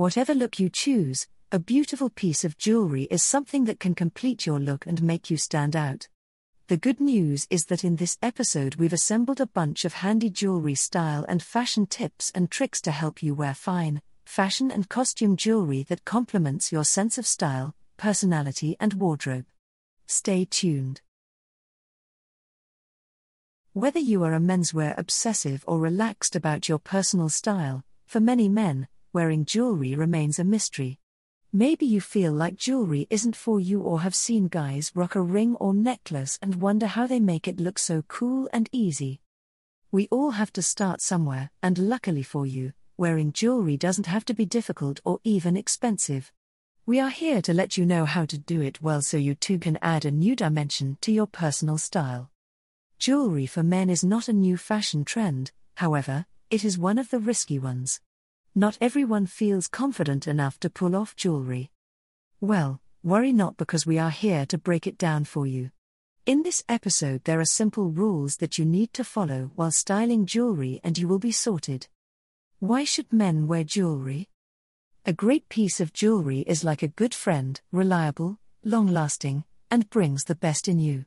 Whatever look you choose, a beautiful piece of jewelry is something that can complete your look and make you stand out. The good news is that in this episode we've assembled a bunch of handy jewelry style and fashion tips and tricks to help you wear fine, fashion and costume jewelry that complements your sense of style, personality, and wardrobe. Stay tuned. Whether you are a menswear obsessive or relaxed about your personal style, for many men, wearing jewelry remains a mystery. Maybe you feel like jewelry isn't for you or have seen guys rock a ring or necklace and wonder how they make it look so cool and easy. We all have to start somewhere, and luckily for you, wearing jewelry doesn't have to be difficult or even expensive. We are here to let you know how to do it well so you too can add a new dimension to your personal style. Jewelry for men is not a new fashion trend, however, it is one of the risky ones. Not everyone feels confident enough to pull off jewelry. Well, worry not because we are here to break it down for you. In this episode, there are simple rules that you need to follow while styling jewelry and you will be sorted. Why should men wear jewelry? A great piece of jewelry is like a good friend, reliable, long lasting, and brings the best in you.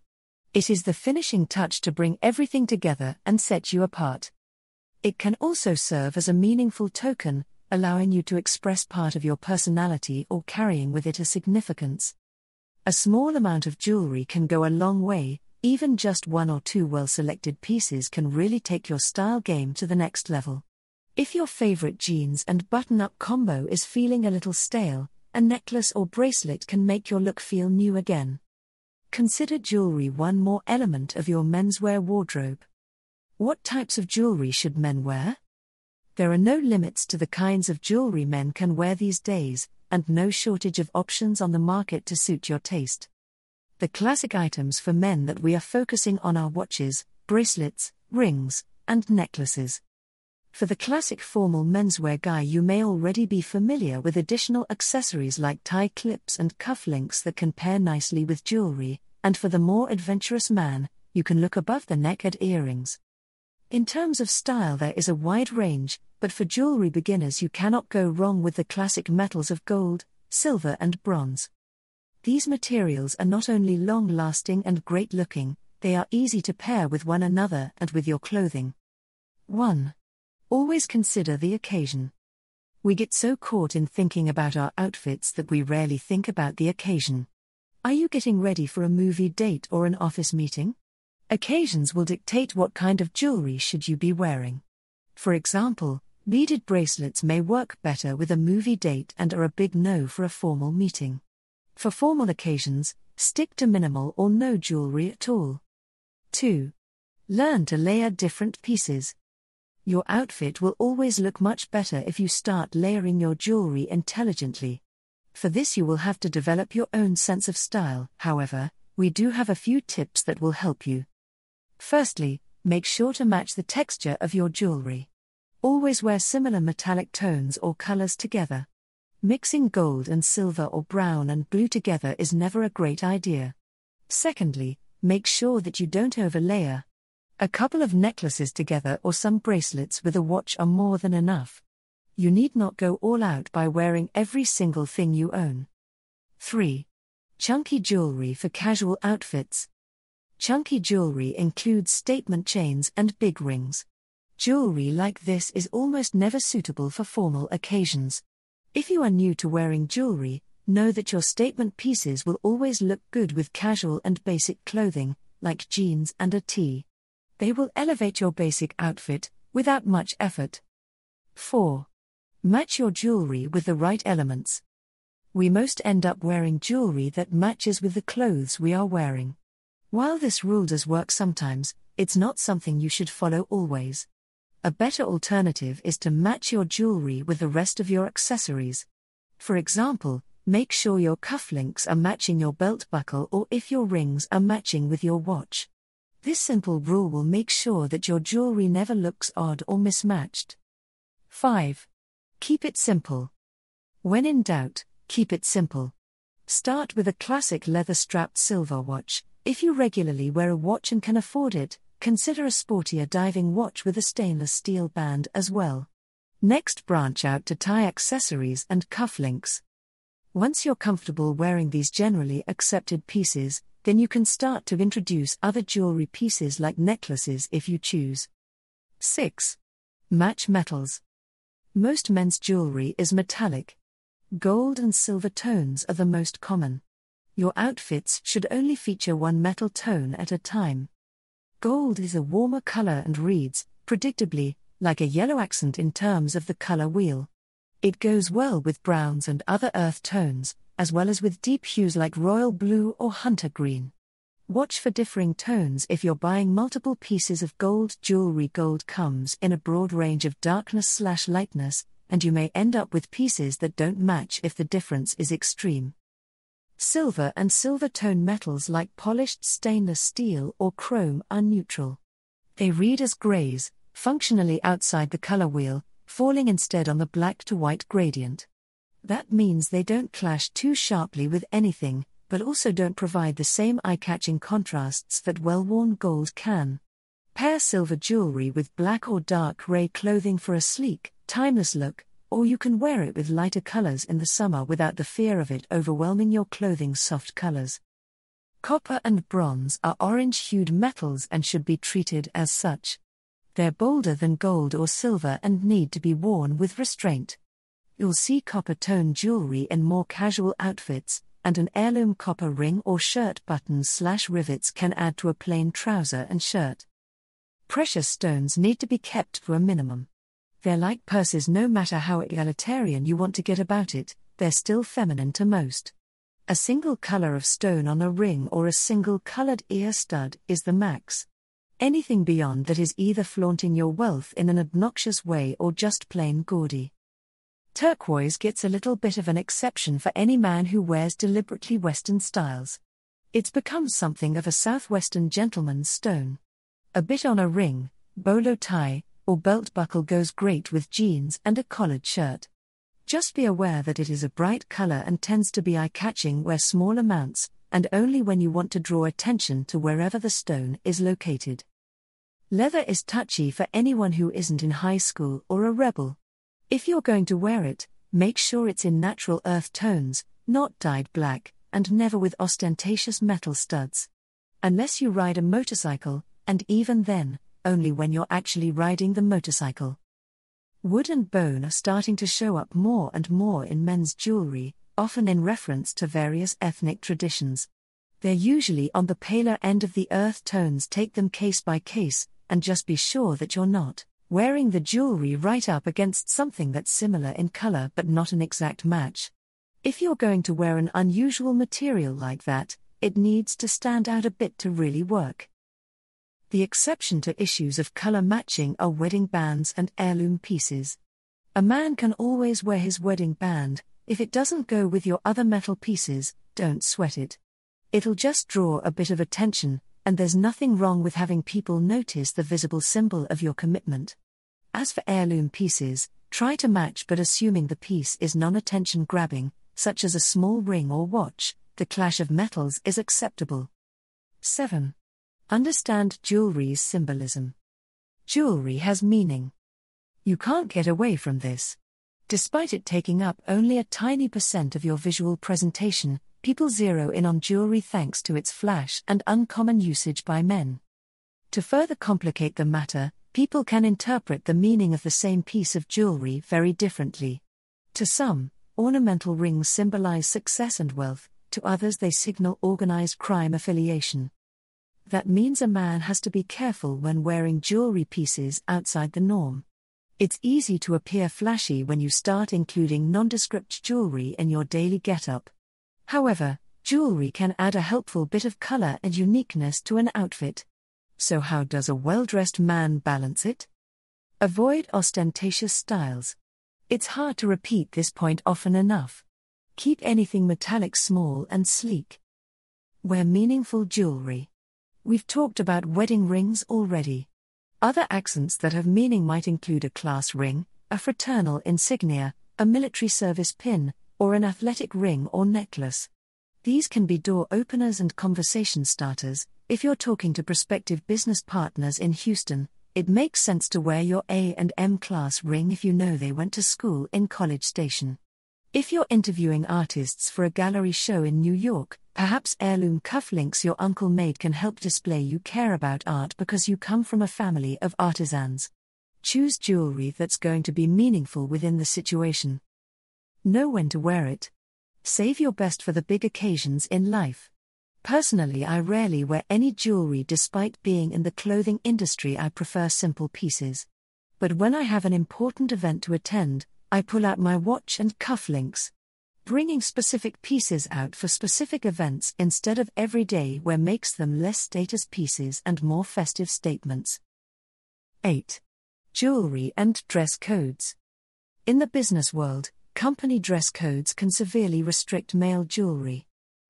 It is the finishing touch to bring everything together and set you apart. It can also serve as a meaningful token, allowing you to express part of your personality or carrying with it a significance. A small amount of jewelry can go a long way, even just one or two well selected pieces can really take your style game to the next level. If your favorite jeans and button up combo is feeling a little stale, a necklace or bracelet can make your look feel new again. Consider jewelry one more element of your menswear wardrobe. What types of jewelry should men wear? There are no limits to the kinds of jewelry men can wear these days, and no shortage of options on the market to suit your taste. The classic items for men that we are focusing on are watches, bracelets, rings, and necklaces. For the classic formal menswear guy, you may already be familiar with additional accessories like tie clips and cufflinks that can pair nicely with jewelry, and for the more adventurous man, you can look above the neck at earrings. In terms of style, there is a wide range, but for jewelry beginners, you cannot go wrong with the classic metals of gold, silver, and bronze. These materials are not only long lasting and great looking, they are easy to pair with one another and with your clothing. 1. Always consider the occasion. We get so caught in thinking about our outfits that we rarely think about the occasion. Are you getting ready for a movie date or an office meeting? Occasions will dictate what kind of jewelry should you be wearing. For example, beaded bracelets may work better with a movie date and are a big no for a formal meeting. For formal occasions, stick to minimal or no jewelry at all. 2. Learn to layer different pieces. Your outfit will always look much better if you start layering your jewelry intelligently. For this, you will have to develop your own sense of style, however, we do have a few tips that will help you. Firstly, make sure to match the texture of your jewelry. Always wear similar metallic tones or colors together. Mixing gold and silver or brown and blue together is never a great idea. Secondly, make sure that you don't overlayer. A couple of necklaces together or some bracelets with a watch are more than enough. You need not go all out by wearing every single thing you own. 3. Chunky jewelry for casual outfits. Chunky jewelry includes statement chains and big rings. Jewelry like this is almost never suitable for formal occasions. If you are new to wearing jewelry, know that your statement pieces will always look good with casual and basic clothing, like jeans and a tee. They will elevate your basic outfit, without much effort. 4. Match your jewelry with the right elements. We most end up wearing jewelry that matches with the clothes we are wearing. While this rule does work sometimes, it's not something you should follow always. A better alternative is to match your jewelry with the rest of your accessories. For example, make sure your cufflinks are matching your belt buckle or if your rings are matching with your watch. This simple rule will make sure that your jewelry never looks odd or mismatched. 5. Keep it simple. When in doubt, keep it simple. Start with a classic leather strapped silver watch, if you regularly wear a watch and can afford it, consider a sportier diving watch with a stainless steel band as well. Next, branch out to tie accessories and cufflinks. Once you're comfortable wearing these generally accepted pieces, then you can start to introduce other jewelry pieces like necklaces if you choose. 6. Match metals. Most men's jewelry is metallic. Gold and silver tones are the most common. Your outfits should only feature one metal tone at a time. Gold is a warmer color and reads, predictably, like a yellow accent in terms of the color wheel. It goes well with browns and other earth tones, as well as with deep hues like royal blue or hunter green. Watch for differing tones if you're buying multiple pieces of gold jewelry. Gold comes in a broad range of darkness slash lightness, and you may end up with pieces that don't match if the difference is extreme. Silver and silver tone metals like polished stainless steel or chrome are neutral. They read as grays, functionally outside the color wheel, falling instead on the black to white gradient. That means they don't clash too sharply with anything, but also don't provide the same eye catching contrasts that well worn gold can. Pair silver jewelry with black or dark gray clothing for a sleek, timeless look, or you can wear it with lighter colors in the summer without the fear of it overwhelming your clothing's soft colors. Copper and bronze are orange hued metals and should be treated as such. They're bolder than gold or silver and need to be worn with restraint. You'll see copper tone jewelry in more casual outfits, and an heirloom copper ring or shirt buttons slash rivets can add to a plain trouser and shirt. Precious stones need to be kept to a minimum. They're like purses no matter how egalitarian you want to get about it, they're still feminine to most. A single color of stone on a ring or a single colored ear stud is the max. Anything beyond that is either flaunting your wealth in an obnoxious way or just plain gaudy. Turquoise gets a little bit of an exception for any man who wears deliberately Western styles. It's become something of a Southwestern gentleman's stone. A bit on a ring, bolo tie, or belt buckle goes great with jeans and a collared shirt. Just be aware that it is a bright color and tends to be eye catching where small amounts, and only when you want to draw attention to wherever the stone is located. Leather is touchy for anyone who isn't in high school or a rebel. If you're going to wear it, make sure it's in natural earth tones, not dyed black, and never with ostentatious metal studs. Unless you ride a motorcycle, and even then, only when you're actually riding the motorcycle. Wood and bone are starting to show up more and more in men's jewelry, often in reference to various ethnic traditions. They're usually on the paler end of the earth tones, take them case by case, and just be sure that you're not wearing the jewelry right up against something that's similar in color but not an exact match. If you're going to wear an unusual material like that, it needs to stand out a bit to really work. The exception to issues of color matching are wedding bands and heirloom pieces. A man can always wear his wedding band, if it doesn't go with your other metal pieces, don't sweat it. It'll just draw a bit of attention, and there's nothing wrong with having people notice the visible symbol of your commitment. As for heirloom pieces, try to match but assuming the piece is non attention grabbing, such as a small ring or watch, the clash of metals is acceptable. 7. Understand jewelry's symbolism. Jewelry has meaning. You can't get away from this. Despite it taking up only a tiny percent of your visual presentation, people zero in on jewelry thanks to its flash and uncommon usage by men. To further complicate the matter, people can interpret the meaning of the same piece of jewelry very differently. To some, ornamental rings symbolize success and wealth, to others, they signal organized crime affiliation. That means a man has to be careful when wearing jewelry pieces outside the norm. It's easy to appear flashy when you start including nondescript jewelry in your daily getup. However, jewelry can add a helpful bit of color and uniqueness to an outfit. So, how does a well dressed man balance it? Avoid ostentatious styles. It's hard to repeat this point often enough. Keep anything metallic small and sleek. Wear meaningful jewelry. We've talked about wedding rings already. Other accents that have meaning might include a class ring, a fraternal insignia, a military service pin, or an athletic ring or necklace. These can be door openers and conversation starters, if you're talking to prospective business partners in Houston, It makes sense to wear your A and M class ring if you know they went to school in College Station. If you're interviewing artists for a gallery show in New York, perhaps heirloom cufflinks your uncle made can help display you care about art because you come from a family of artisans. Choose jewelry that's going to be meaningful within the situation. Know when to wear it. Save your best for the big occasions in life. Personally, I rarely wear any jewelry despite being in the clothing industry, I prefer simple pieces. But when I have an important event to attend, I pull out my watch and cufflinks. Bringing specific pieces out for specific events instead of every day wear makes them less status pieces and more festive statements. 8. Jewelry and dress codes. In the business world, company dress codes can severely restrict male jewelry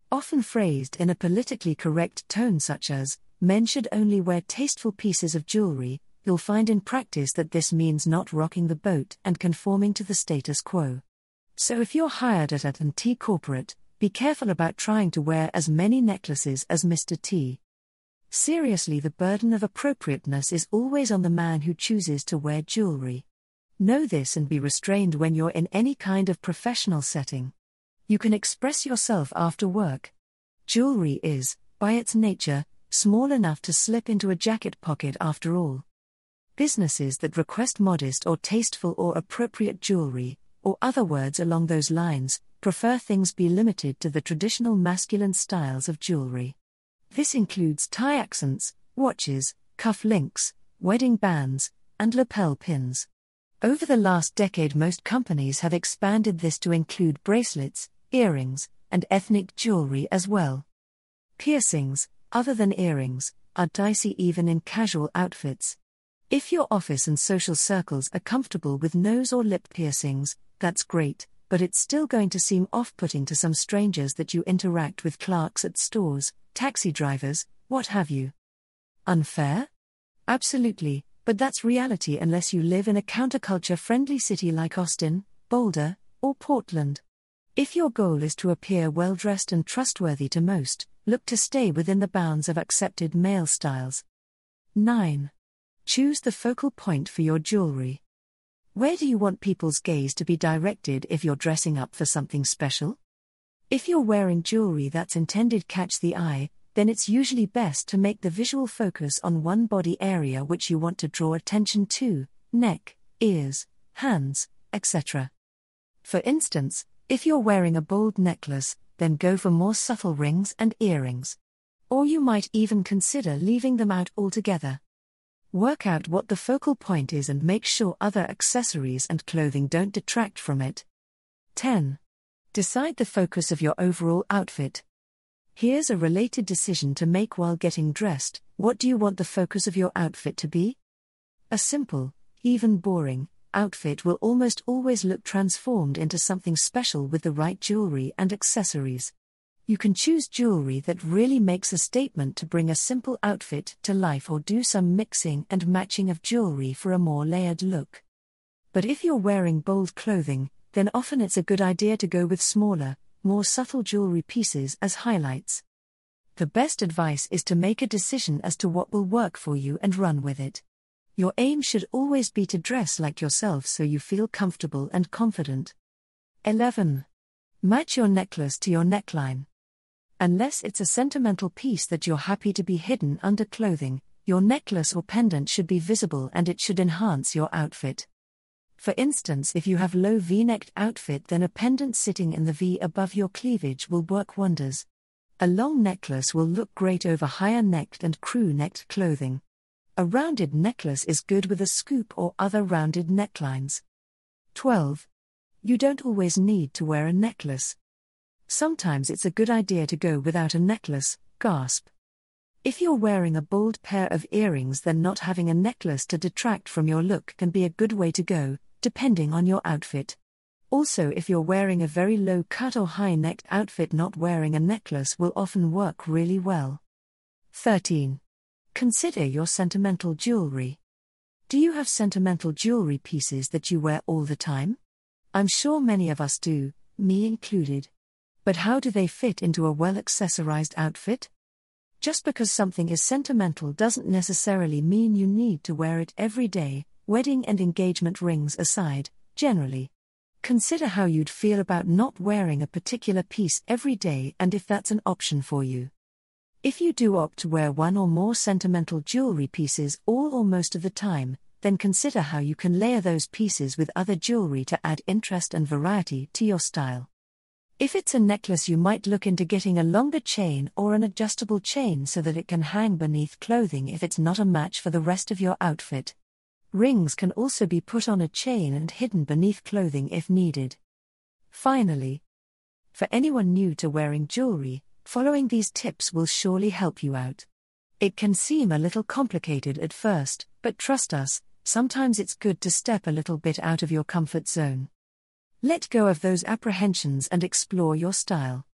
often phrased in a politically correct tone, such as, men should only wear tasteful pieces of jewelry, you'll find in practice that this means not rocking the boat and conforming to the status quo. So if you're hired at an T corporate, be careful about trying to wear as many necklaces as Mr. T. Seriously, the burden of appropriateness is always on the man who chooses to wear jewelry. Know this and be restrained when you're in any kind of professional setting. You can express yourself after work. Jewelry is, by its nature, small enough to slip into a jacket pocket after all. Businesses that request modest or tasteful or appropriate jewelry, or other words along those lines, prefer things be limited to the traditional masculine styles of jewelry. This includes tie accents, watches, cuff links, wedding bands, and lapel pins. Over the last decade, most companies have expanded this to include bracelets, earrings, and ethnic jewelry as well. Piercings, other than earrings, are dicey even in casual outfits. If your office and social circles are comfortable with nose or lip piercings, that's great, but it's still going to seem off putting to some strangers that you interact with clerks at stores, taxi drivers, what have you. Unfair? Absolutely, but that's reality unless you live in a counterculture friendly city like Austin, Boulder, or Portland. If your goal is to appear well dressed and trustworthy to most, look to stay within the bounds of accepted male styles. 9. Choose the focal point for your jewelry. Where do you want people's gaze to be directed if you're dressing up for something special? If you're wearing jewelry that's intended to catch the eye, then it's usually best to make the visual focus on one body area which you want to draw attention to neck, ears, hands, etc. For instance, if you're wearing a bold necklace, then go for more subtle rings and earrings. Or you might even consider leaving them out altogether. Work out what the focal point is and make sure other accessories and clothing don't detract from it. 10. Decide the focus of your overall outfit. Here's a related decision to make while getting dressed what do you want the focus of your outfit to be? A simple, even boring, outfit will almost always look transformed into something special with the right jewelry and accessories. You can choose jewelry that really makes a statement to bring a simple outfit to life or do some mixing and matching of jewelry for a more layered look. But if you're wearing bold clothing, then often it's a good idea to go with smaller, more subtle jewelry pieces as highlights. The best advice is to make a decision as to what will work for you and run with it. Your aim should always be to dress like yourself so you feel comfortable and confident. 11. Match your necklace to your neckline. Unless it's a sentimental piece that you're happy to be hidden under clothing, your necklace or pendant should be visible and it should enhance your outfit. For instance, if you have low v-necked outfit then a pendant sitting in the V above your cleavage will work wonders. A long necklace will look great over higher necked and crew necked clothing. A rounded necklace is good with a scoop or other rounded necklines. 12. You don't always need to wear a necklace. Sometimes it's a good idea to go without a necklace, gasp. If you're wearing a bold pair of earrings, then not having a necklace to detract from your look can be a good way to go, depending on your outfit. Also, if you're wearing a very low cut or high necked outfit, not wearing a necklace will often work really well. 13. Consider your sentimental jewelry. Do you have sentimental jewelry pieces that you wear all the time? I'm sure many of us do, me included. But how do they fit into a well accessorized outfit? Just because something is sentimental doesn't necessarily mean you need to wear it every day, wedding and engagement rings aside, generally. Consider how you'd feel about not wearing a particular piece every day and if that's an option for you. If you do opt to wear one or more sentimental jewelry pieces all or most of the time, then consider how you can layer those pieces with other jewelry to add interest and variety to your style. If it's a necklace, you might look into getting a longer chain or an adjustable chain so that it can hang beneath clothing if it's not a match for the rest of your outfit. Rings can also be put on a chain and hidden beneath clothing if needed. Finally, for anyone new to wearing jewelry, following these tips will surely help you out. It can seem a little complicated at first, but trust us, sometimes it's good to step a little bit out of your comfort zone. Let go of those apprehensions and explore your style.